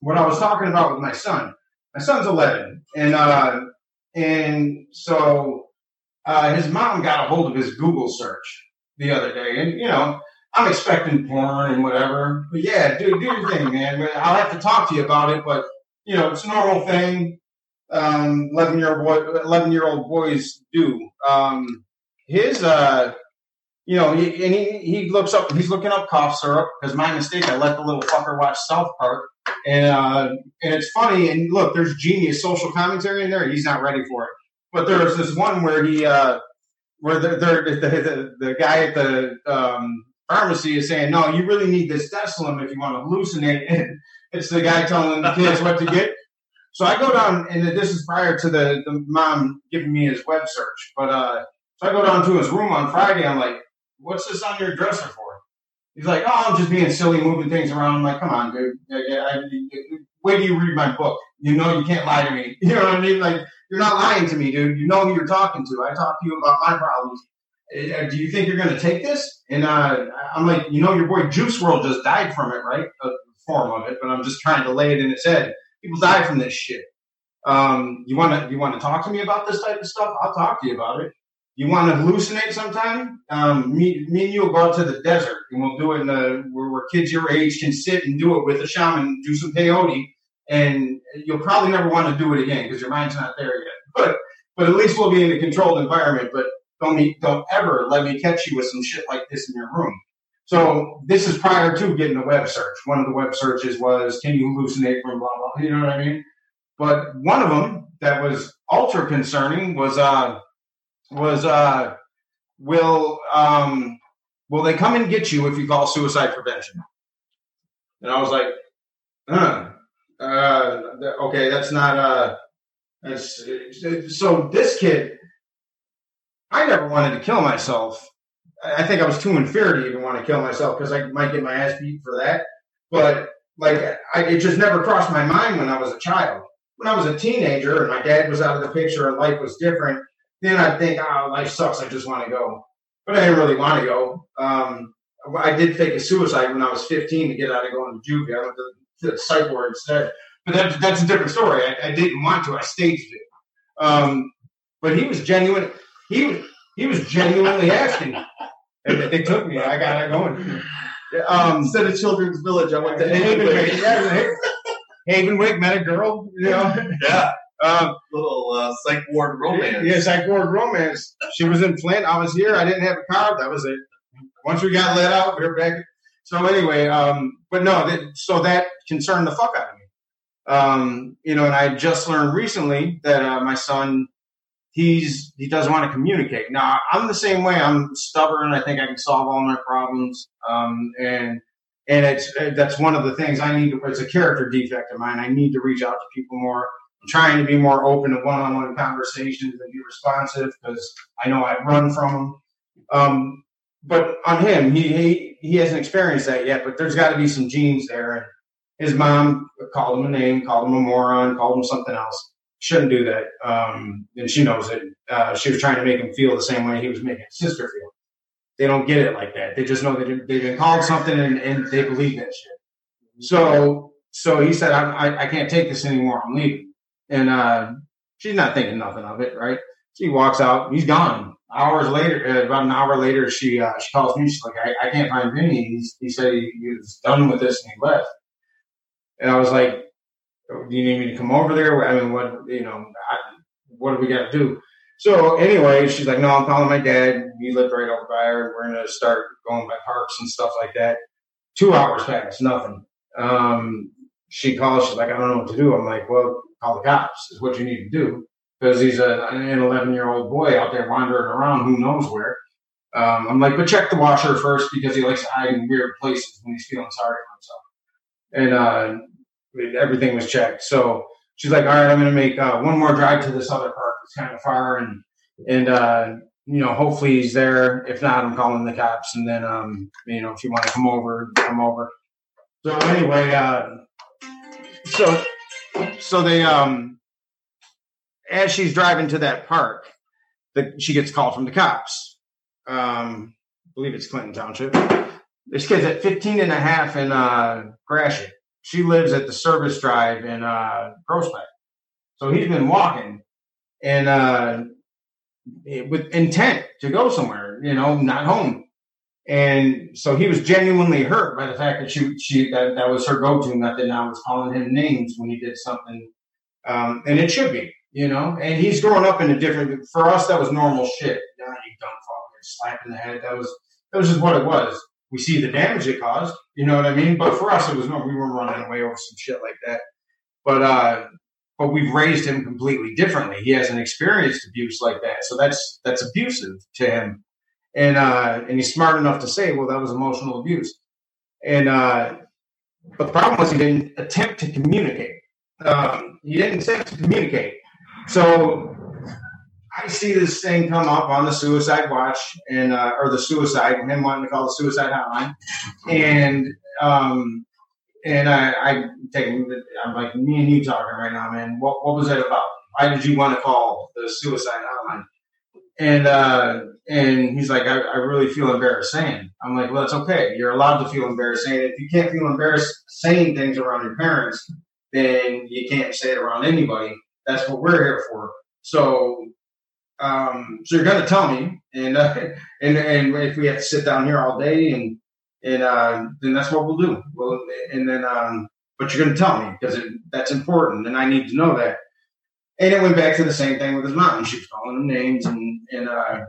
what I was talking about with my son. My son's 11, and uh, and so uh, his mom got a hold of his Google search the other day, and you know I'm expecting porn and whatever, but yeah, do do your thing, man. I'll have to talk to you about it, but you know it's a normal thing. Um, 11 year old boy, 11 year old boys do. Um, his uh, you know, he, and he, he looks up, he's looking up cough syrup because my mistake, I let the little fucker watch South Park. And, uh, and it's funny. And look, there's genius social commentary in there. He's not ready for it. But there's this one where he, uh, where the, the, the, the, guy at the, um, pharmacy is saying, no, you really need this Desolum if you want to hallucinate. And it's the guy telling the kids what to get. So I go down, and this is prior to the, the mom giving me his web search. But, uh, so I go down to his room on Friday. I'm like, what's this on your dresser for? He's like, oh, I'm just being silly, moving things around. I'm like, come on, dude. Yeah, I, wait you read my book. You know you can't lie to me. You know what I mean? Like, you're not lying to me, dude. You know who you're talking to. I talk to you about my problems. Uh, Do you think you're going to take this? And uh, I'm like, you know, your boy Juice WRLD just died from it, right? A form of it, but I'm just trying to lay it in his head. People die from this shit. Um, you want to you want to talk to me about this type of stuff? I'll talk to you about it. You want to hallucinate sometime? Um, me, me and you will go out to the desert and we'll do it in the, where, where kids your age can sit and do it with a shaman, do some peyote, and you'll probably never want to do it again because your mind's not there yet. But but at least we'll be in a controlled environment. But don't don't ever let me catch you with some shit like this in your room. So this is prior to getting the web search. One of the web searches was, can you hallucinate from blah blah? You know what I mean? But one of them that was ultra concerning was uh was uh will um will they come and get you if you call suicide prevention? And I was like, uh, Uh, okay, that's not uh, that's so. This kid, I never wanted to kill myself. I think I was too inferior to even want to kill myself because I might get my ass beat for that. But like, I, it just never crossed my mind when I was a child. When I was a teenager and my dad was out of the picture and life was different, then I'd think, oh, life sucks. I just want to go. But I didn't really want to go. Um, I did fake a suicide when I was 15 to get out of going to juvie. I went to, the psych ward instead. But that, that's a different story. I, I didn't want to. I staged it. Um, but he was genuine. He he was genuinely asking. And they took me. I got it going. Um, Instead of Children's Village, I went to Havenwyck. Havenwyck. Yeah, Havenwyck met a girl. You know. Yeah, Um, little uh, psych ward romance. Yes, I ward romance. She was in Flint. I was here. I didn't have a car. That was it. Once we got let out, we were back. So anyway, um, but no, that, so that concerned the fuck out of me. Um, you know, and I just learned recently that uh, my son, he's he doesn't want to communicate. Now I'm the same way. I'm stubborn. I think I can solve all my problems. Um, and and it's that's one of the things I need to. It's a character defect of mine. I need to reach out to people more. I'm trying to be more open to one-on-one conversations and be responsive because I know I run from them. Um, but on him, he, he he hasn't experienced that yet. But there's got to be some genes there. And his mom called him a name, called him a moron, called him something else. Shouldn't do that. Um, and she knows it. Uh, she was trying to make him feel the same way he was making his sister feel. They don't get it like that. They just know that they've been called something and, and they believe that shit. So so he said, I, I, I can't take this anymore. I'm leaving. And uh, she's not thinking nothing of it, right? She walks out. He's gone. Hours later, uh, about an hour later, she uh, she calls me. She's like, I, I can't find Vinny. He's, he said he, he was done with this and he left. And I was like, "Oh, Do you need me to come over there? I mean, what you know? I, what do we got to do? So anyway, she's like, No, I'm calling my dad. He lived right over by her. We're gonna start going by parks and stuff like that. Two hours passed, nothing. Um, she calls. She's like, I don't know what to do. I'm like, Well, call the cops. Is what you need to do because he's a, an 11 year old boy out there wandering around who knows where. Um, I'm like, but check the washer first because he likes to hide in weird places when he's feeling sorry for himself. And uh, everything was checked. So she's like, all right, I'm going to make uh, one more drive to this other park. It's kind of far. And, and, uh, you know, hopefully he's there. If not, I'm calling the cops. And then, um, you know, if you want to come over, come over. So anyway, uh, so, so they, um, as she's driving to that park, the, she gets called from the cops. Um, I believe it's Clinton Township. This kid's at 15 and a half in uh, Gratiot. She lives at the service drive in uh, Groesbeck. So he's been walking and uh, with intent to go somewhere, you know, not home. And so he was genuinely hurt by the fact that she, she that, that was her go-to method. Now was calling him names when he did something, um, and it should be, you know. And he's growing up in a different. For us, that was normal shit. Nah, you dumb fuck, slap in the head. That was that was just what it was. We see the damage it caused, you know what I mean. But for us, it was no. We weren't running away over some shit like that. But uh, but we've raised him completely differently. He hasn't experienced abuse like that, so that's that's abusive to him. And uh, and he's smart enough to say, well, that was emotional abuse. And uh, but the problem was he didn't attempt to communicate. Um, he didn't attempt to communicate. So I see this thing come up on the suicide watch and uh, or the suicide, him wanting to call the suicide hotline, and um, and I, I take I'm like, me and you talking right now, man. What what was that about? Why did you want to call the suicide hotline? And uh, and he's like, I, I really feel embarrassed saying. I'm like, well, it's okay. You're allowed to feel embarrassed saying. If you can't feel embarrassed saying things around your parents, then you can't say it around anybody. That's what we're here for. So, um, so you're gonna tell me, and uh, and and if we have to sit down here all day, and and uh, then that's what we'll do. Well, and then um, but you're gonna tell me because that's important, and I need to know that. And it went back to the same thing with his mom. She was calling him names, and and uh,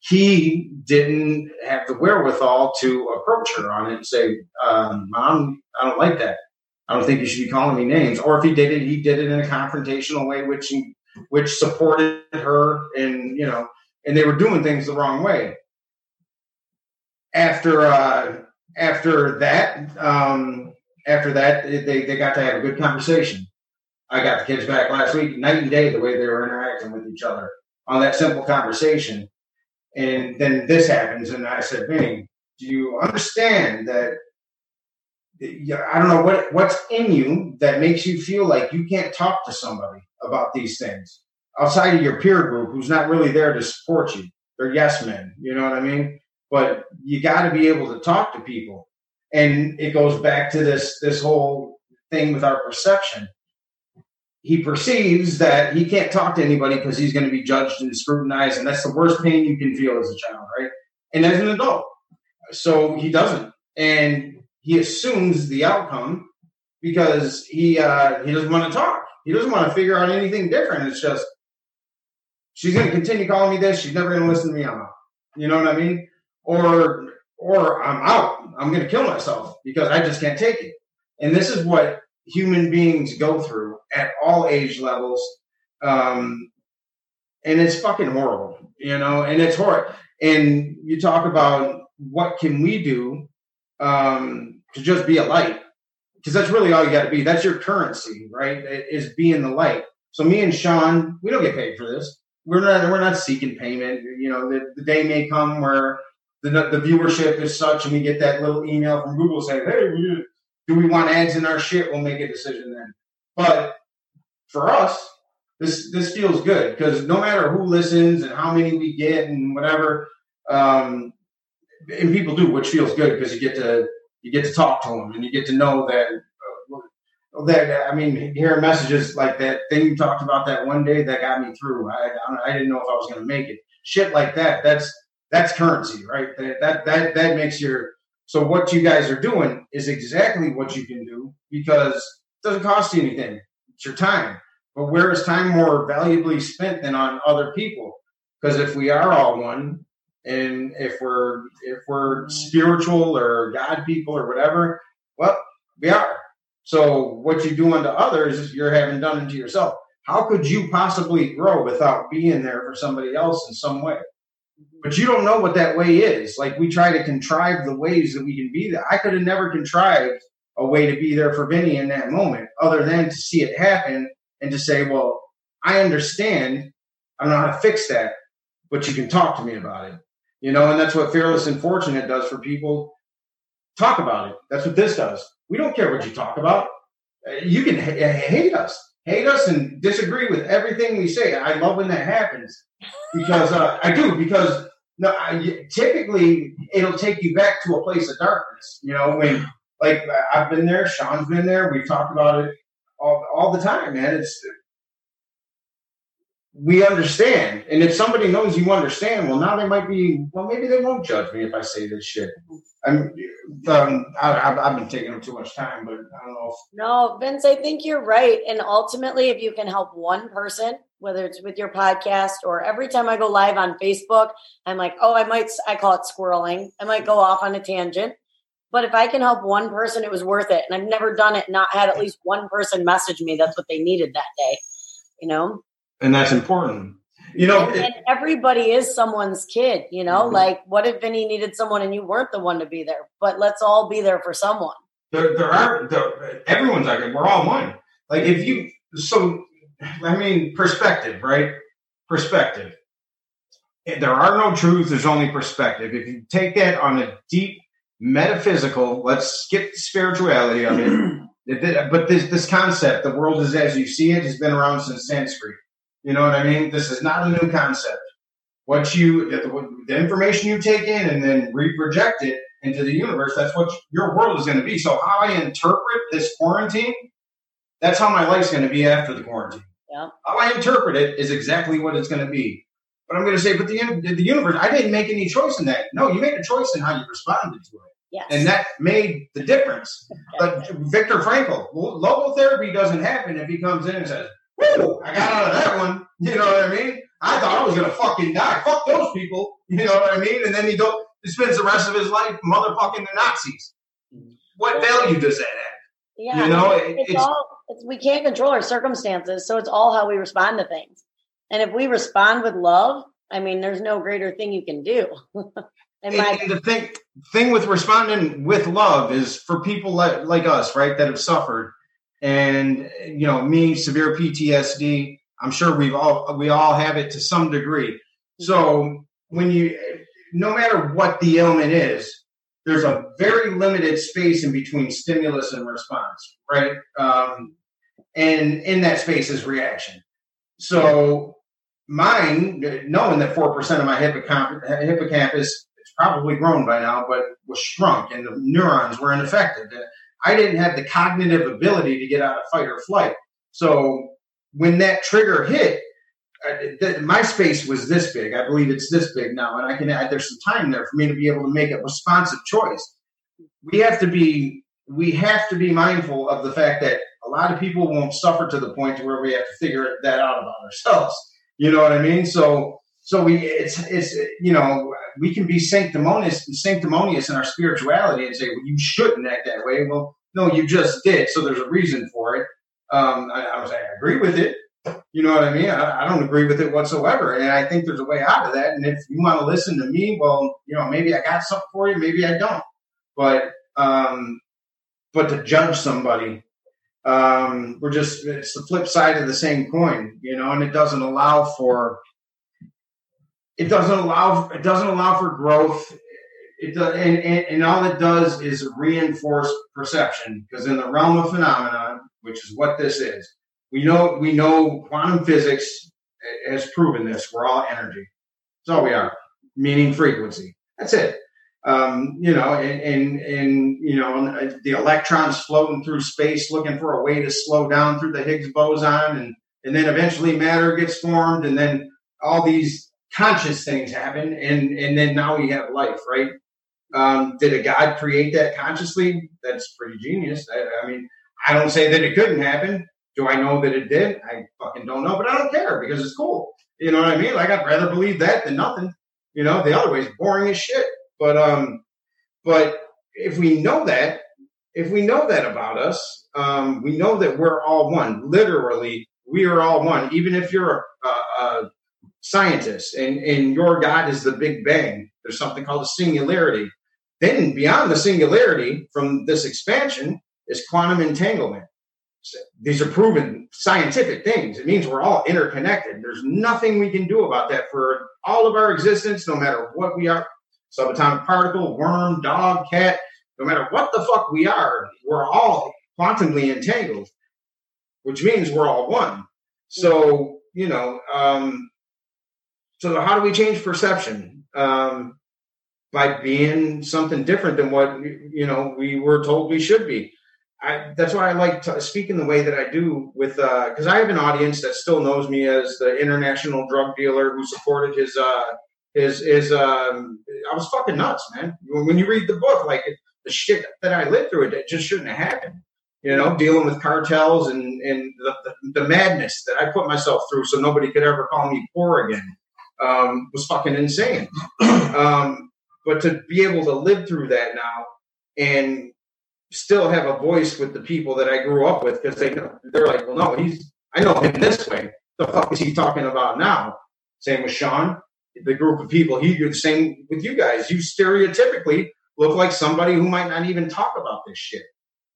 he didn't have the wherewithal to approach her on it and say, um, "Mom, I don't like that. I don't think you should be calling me names." Or if he did it, he did it in a confrontational way, which which supported her, and you know, and they were doing things the wrong way. After uh, after that, um, after that, they, they got to have a good conversation. I got the kids back last week, night and day, the way they were interacting with each other on that simple conversation. And then this happens, and I said, Vinny, do you understand that? I don't know what what's in you that makes you feel like you can't talk to somebody about these things outside of your peer group who's not really there to support you. They're yes men, you know what I mean? But you got to be able to talk to people, and it goes back to this this whole thing with our perception he perceives that he can't talk to anybody because he's going to be judged and scrutinized, and that's the worst pain you can feel as a child, right? And as an adult, so he doesn't, and he assumes the outcome because he uh, he doesn't want to talk. He doesn't want to figure out anything different. It's just she's going to continue calling me this. She's never going to listen to me. I'm out. You know what I mean? Or or I'm out. I'm going to kill myself because I just can't take it. And this is what human beings go through at all age levels. Um, and it's fucking horrible, you know, and it's horrible. And you talk about what can we do um, to just be a light, because that's really all you got to be. That's your currency, right? Is being the light. So me and Sean, we don't get paid for this. We're not we're not seeking payment. You know, the, the day may come where the, the viewership is such, and we get that little email from Google saying, "Hey, do we want ads in our shit? We'll make a decision then. But for us, this this feels good because no matter who listens and how many we get and whatever, um, and people do, which feels good because you get to you get to talk to them and you get to know that uh, that I mean, hearing messages like that thing you talked about that one day that got me through. I I didn't know if I was going to make it. Shit like that. That's that's currency, right? That that that, that makes your so what you guys are doing is exactly what you can do because it doesn't cost you anything. It's your time. But where is time more valuably spent than on other people? Because if we are all one, and if we're if we're spiritual or God people or whatever, well, we are. So what you do unto others, you're having done unto yourself. How could you possibly grow without being there for somebody else in some way? but you don't know what that way is. Like we try to contrive the ways that we can be there. I could have never contrived a way to be there for Vinny in that moment, other than to see it happen and to say, "Well, I understand. I don't know how to fix that, but you can talk to me about it." You know, and that's what Fearless and Fortunate does for people. Talk about it. That's what this does. We don't care what you talk about. You can hate us, hate us, and disagree with everything we say. I love when that happens because uh, I do because no, I, typically it'll take you back to a place of darkness. You know, when like I've been there, Sean's been there. We've talked about it all, all the time, man. It's we understand, and if somebody knows you understand, well, now they might be. Well, maybe they won't judge me if I say this shit. I'm, um, I, have been taking up too much time, but I don't know. If, no, Vince, I think you're right. And ultimately, if you can help one person whether it's with your podcast or every time I go live on Facebook, I'm like, oh, I might, I call it squirreling. I might go off on a tangent. But if I can help one person, it was worth it. And I've never done it, not had at least one person message me that's what they needed that day, you know? And that's important. You know, and, and everybody is someone's kid, you know? Mm-hmm. Like, what if Vinny needed someone and you weren't the one to be there? But let's all be there for someone. There, there are, there, everyone's like, we're all one. Like, if you, so I mean, perspective, right? Perspective. There are no truths, there's only perspective. If you take that on a deep metaphysical, let's skip the spirituality of it. but this, this concept, the world is as you see it, has been around since Sanskrit. You know what I mean? This is not a new concept. What you, the, the information you take in and then re-project it into the universe, that's what your world is going to be. So how I interpret this quarantine that's how my life's going to be after the quarantine. Yeah. How I interpret it is exactly what it's going to be. But I'm going to say, but the, the universe, I didn't make any choice in that. No, you made a choice in how you responded to it. Yes. And that made the difference. But Viktor Frankl, logotherapy doesn't happen if he comes in and says, Whoa, I got out of that one. You know what I mean? I thought I was going to fucking die. Fuck those people. You know what I mean? And then he, don't, he spends the rest of his life motherfucking the Nazis. What value does that have? Yeah, you know, it, it's, it's, all it's, we can't control our circumstances, so it's all how we respond to things. And if we respond with love, I mean, there's no greater thing you can do. And And, my and the thing thing with responding with love is for people like, like us, right, that have suffered, and you know, me, severe PTSD. I'm sure we've all we all have it to some degree. So when you, no matter what the ailment is, there's a very limited space in between stimulus and response, right? Um, and in that space is reaction. So mine, knowing that four percent of my hippocamp- hippocampus it's probably grown by now, but was shrunk and the neurons were unaffected. I didn't have the cognitive ability to get out of fight or flight. So when that trigger hit, my space was this big. I believe it's this big now, and I can add. There's some time there for me to be able to make a responsive choice. We have to be we have to be mindful of the fact that a lot of people won't suffer to the point to where we have to figure that out about ourselves. You know what I mean? So so we it's it's you know we can be sanctimonious sanctimonious in our spirituality and say well, you shouldn't act that way. Well, no, you just did. So there's a reason for it. Um, I, I was I agree with it. You know what I mean? I, I don't agree with it whatsoever, and I think there's a way out of that. And if you want to listen to me, well, you know, maybe I got something for you, maybe I don't. But um, but to judge somebody, um, we're just it's the flip side of the same coin, you know, and it doesn't allow for it doesn't allow it doesn't allow for growth. It does, and, and, and all it does is reinforce perception because in the realm of phenomena, which is what this is, we know we know quantum physics has proven this. We're all energy. That's all we are, meaning frequency. That's it. Um, you know, and, and, and, you know, the electrons floating through space looking for a way to slow down through the Higgs boson. And, and then eventually matter gets formed. And then all these conscious things happen. And, and then now we have life, right? Um, did a God create that consciously? That's pretty genius. I, I mean, I don't say that it couldn't happen. Do I know that it did? I fucking don't know, but I don't care because it's cool. You know what I mean? Like I'd rather believe that than nothing. You know, the other way is boring as shit. But um, but if we know that, if we know that about us, um, we know that we're all one. Literally, we are all one. Even if you're a, a, a scientist and and your God is the Big Bang, there's something called a singularity. Then beyond the singularity, from this expansion, is quantum entanglement. These are proven scientific things. It means we're all interconnected. There's nothing we can do about that for all of our existence, no matter what we are subatomic particle, worm, dog, cat, no matter what the fuck we are, we're all quantumly entangled, which means we're all one. So, you know, um, so how do we change perception? Um, by being something different than what, you know, we were told we should be. I, that's why I like to speak in the way that I do with, because uh, I have an audience that still knows me as the international drug dealer who supported his uh, is is um I was fucking nuts, man. When you read the book, like the shit that I lived through, it, it just shouldn't have happened. You know, dealing with cartels and and the, the, the madness that I put myself through, so nobody could ever call me poor again, um, was fucking insane. um, but to be able to live through that now and still have a voice with the people that I grew up with, because they know they're like, well, no, he's I know him this way. The fuck is he talking about now? Same with Sean the group of people. He the same with you guys. You stereotypically look like somebody who might not even talk about this shit.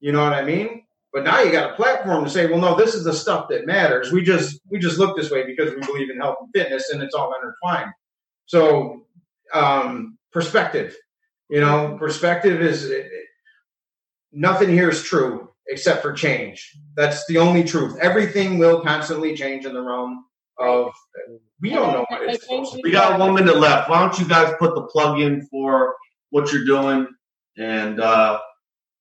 You know what I mean? But now you got a platform to say, well, no, this is the stuff that matters. We just we just look this way because we believe in health and fitness, and it's all intertwined. So um, perspective, you know, perspective is nothing here is true except for change. That's the only truth. Everything will constantly change in the realm of we don't know what it's supposed to be. We got one minute left. Why don't you guys put the plug in for what you're doing and uh,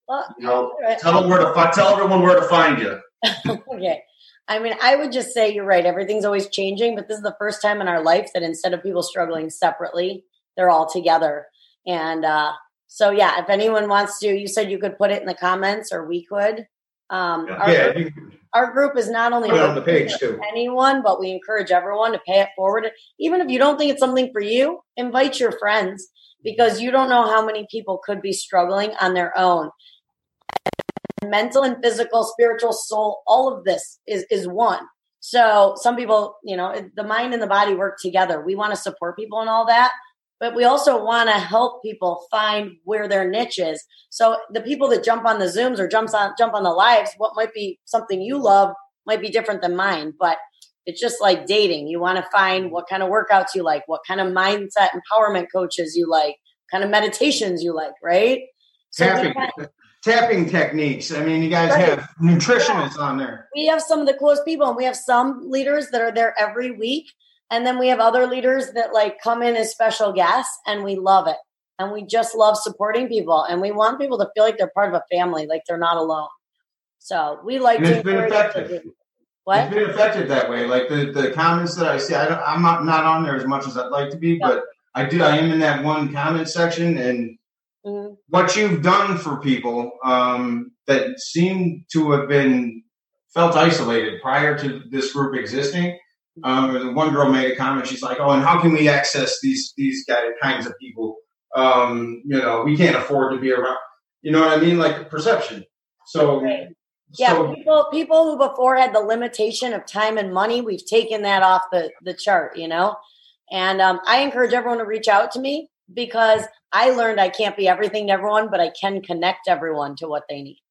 Well, you know right. tell them where to find tell everyone where to find you. okay. I mean, I would just say you're right. Everything's always changing, but this is the first time in our life that instead of people struggling separately, they're all together. And uh, so, yeah, if anyone wants to, you said you could put it in the comments, or we could. Um, Yeah. our, Yeah, you our group is not only on the page to too. anyone, but we encourage everyone to pay it forward. Even if you don't think it's something for you, invite your friends because you don't know how many people could be struggling on their own. Mental and physical, spiritual, soul, all of this is is one. So some people, you know, the mind and the body work together. We want to support people and all that, but we also want to help people find where their niche is. So the people that jump on the Zooms or jumps on jump on the lives, what might be something you love might be different than mine, but it's just like dating. You want to find what kind of workouts you like, what kind of mindset empowerment coaches you like, kind of meditations you like, right? So tapping techniques. I mean, you guys right. have nutritionists yeah. on there. We have some of the coolest people, and we have some leaders that are there every week. And then we have other leaders that like come in as special guests, and we love it. And we just love supporting people, and we want people to feel like they're part of a family, like they're not alone. So we like to. It's been effective. What? It's been effective that way. Like the, the comments that I see, I am not, not on there as much as I'd like to be, but I do. I am in that one comment section, and mm-hmm. what you've done for people um, that seem to have been felt isolated prior to this group existing. Um, one girl made a comment. She's like, "Oh, and how can we access these these kinds of people? Um, you know, we can't afford to be around. You know what I mean? Like perception. So right. Yeah, so, people people who before had the limitation of time and money, we've taken that off the the chart, you know. And um, I encourage everyone to reach out to me because I learned I can't be everything to everyone, but I can connect everyone to what they need.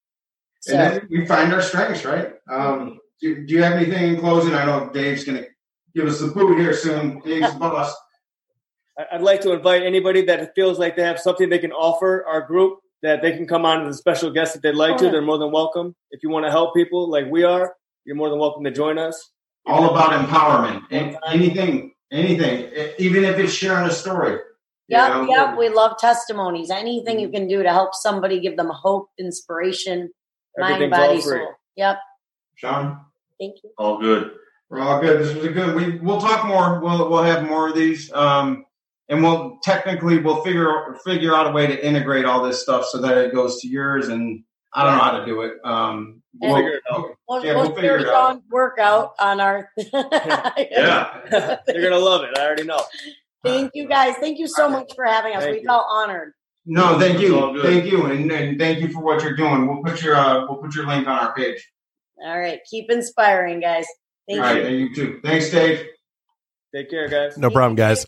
So and we find our strengths, right? Um, do, do, you have anything in closing? I know Dave's going to give us the boot here soon. Dave's boss. I'd like to invite anybody that feels like they have something they can offer our group that they can come on as a special guest if they'd like oh, to. They're more than welcome. If you want to help people like we are, you're more than welcome to join us. All about empowerment. Anything, anything, even if it's sharing a story. Yep, know? yep. We love testimonies. Anything you can do to help somebody, give them hope, inspiration, mind, body, soul. Yep. Sean. Thank you. All good. We're all good. This was a good. We we'll talk more. We'll we'll have more of these. Um, and we'll technically we'll figure figure out a way to integrate all this stuff so that it goes to yours and I don't know how to do it. Um, we'll, figure it out. We'll, yeah, we'll, we'll figure it out. Workout on our. yeah, they're gonna love it. I already know. Thank you guys. Thank you so much for having us. Thank we felt honored. No, thank you, thank you, and, and thank you for what you're doing. We'll put your uh, we'll put your link on our page. All right, keep inspiring, guys. Thank All you. All right, and you too. Thanks, Dave. Take care, guys. No problem, guys.